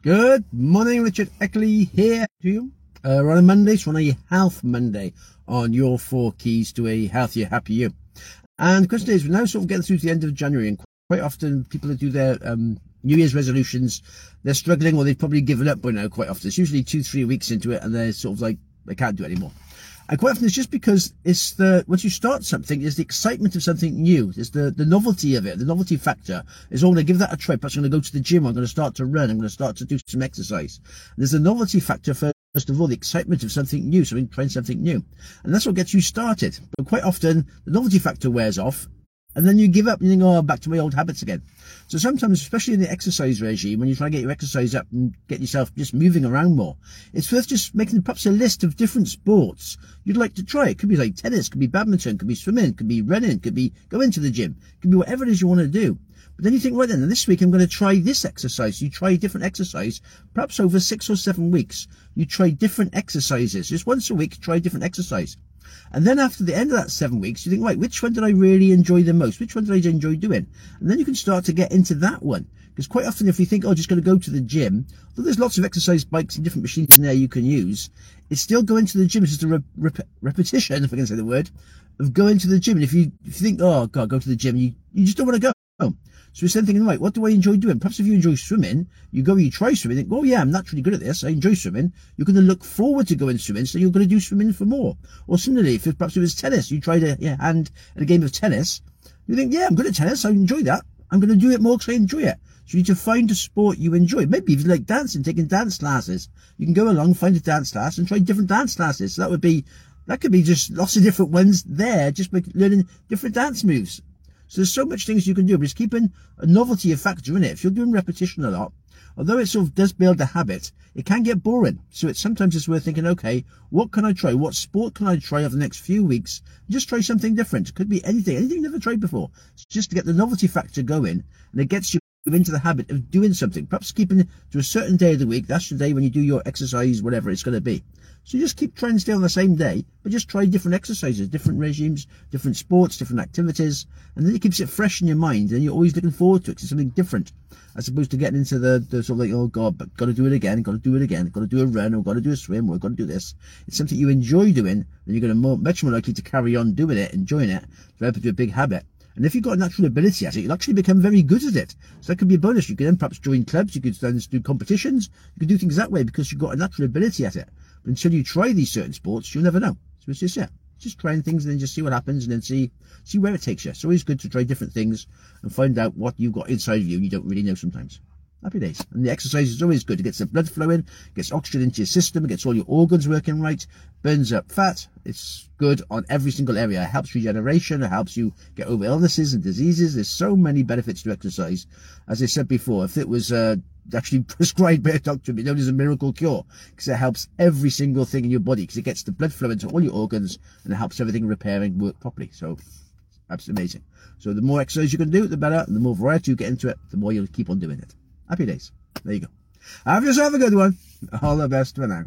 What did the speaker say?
Good morning, Richard Eckley here to you. Uh, we're on a Monday, so on a Health Monday on your four keys to a healthier, happy you. And the question is, we're now sort of getting through to the end of January, and quite often people that do their um, New Year's resolutions, they're struggling or they've probably given up by now quite often. It's usually two, three weeks into it, and they're sort of like, they can't do it anymore. And quite often it's just because it's the, once you start something, it's the excitement of something new. It's the, the novelty of it, the novelty factor. Is oh, I'm going to give that a try. Perhaps I'm going to go to the gym. I'm going to start to run. I'm going to start to do some exercise. There's a novelty factor first of all, the excitement of something new, something, trying something new. And that's what gets you started. But quite often the novelty factor wears off and then you give up and you think, oh, back to my old habits again. So sometimes, especially in the exercise regime, when you try to get your exercise up and get yourself just moving around more, it's worth just making perhaps a list of different sports you'd like to try. It could be like tennis, could be badminton, could be swimming, could be running, could be going to the gym, could be whatever it is you want to do. But then you think, right then, this week I'm going to try this exercise. You try a different exercise, perhaps over six or seven weeks. You try different exercises. Just once a week, try a different exercise. And then after the end of that seven weeks, you think, right, which one did I really enjoy the most? Which one did I enjoy doing? And then you can start to get into that one. Because quite often if you think, oh, just going to go to the gym, although there's lots of exercise bikes and different machines in there you can use, it's still going to the gym. It's just a rep repetition, if I can say the word, of going to the gym. And if you, if you think, oh, God, go to the gym, you, you just don't want to go. Oh, so we're thinking, right, what do I enjoy doing? Perhaps if you enjoy swimming, you go, you try swimming, think, oh yeah, I'm naturally good at this. I enjoy swimming. You're going to look forward to going swimming, so you're going to do swimming for more. Or similarly, if perhaps it was tennis, you tried a yeah, hand at a game of tennis, you think, yeah, I'm good at tennis. I enjoy that. I'm going to do it more because I enjoy it. So you need to find a sport you enjoy. Maybe if you like dancing, taking dance classes, you can go along, find a dance class and try different dance classes. So that would be, that could be just lots of different ones there, just by learning different dance moves. So there's so much things you can do, but it's keeping a novelty factor in it. If you're doing repetition a lot, although it sort of does build a habit, it can get boring. So it's sometimes it's worth thinking, okay, what can I try? What sport can I try over the next few weeks? Just try something different. It could be anything, anything you've never tried before. It's just to get the novelty factor going and it gets you into the habit of doing something, perhaps keeping to a certain day of the week. That's the day when you do your exercise, whatever it's going to be. So just keep trying to stay on the same day, but just try different exercises, different regimes, different sports, different activities, and then it keeps it fresh in your mind, and you're always looking forward to it. It's something different, as opposed to getting into the, the sort of like, oh God, but got to do it again, got to do it again, got to do a run, or got to do a swim, or got to do this. It's something you enjoy doing, and you're going to more, much more likely to carry on doing it, enjoying it, develop into a big habit. And if you've got a natural ability at it, you'll actually become very good at it. So that could be a bonus. You can then perhaps join clubs, you could then do competitions, you can do things that way because you've got a natural ability at it. But until you try these certain sports, you'll never know. So it's just, yeah, just trying things and then just see what happens and then see, see where it takes you. It's always good to try different things and find out what you've got inside of you you don't really know sometimes. Happy days. And the exercise is always good. It gets the blood flowing, gets oxygen into your system, gets all your organs working right, burns up fat. It's good on every single area. It helps regeneration. It helps you get over illnesses and diseases. There's so many benefits to exercise. As I said before, if it was uh, actually prescribed by a doctor, it'd be known as a miracle cure because it helps every single thing in your body because it gets the blood flow into all your organs and it helps everything repairing work properly. So absolutely amazing. So the more exercise you can do, the better. And the more variety you get into it, the more you'll keep on doing it. Happy days. There you go. Have yourself a good one. All the best for now.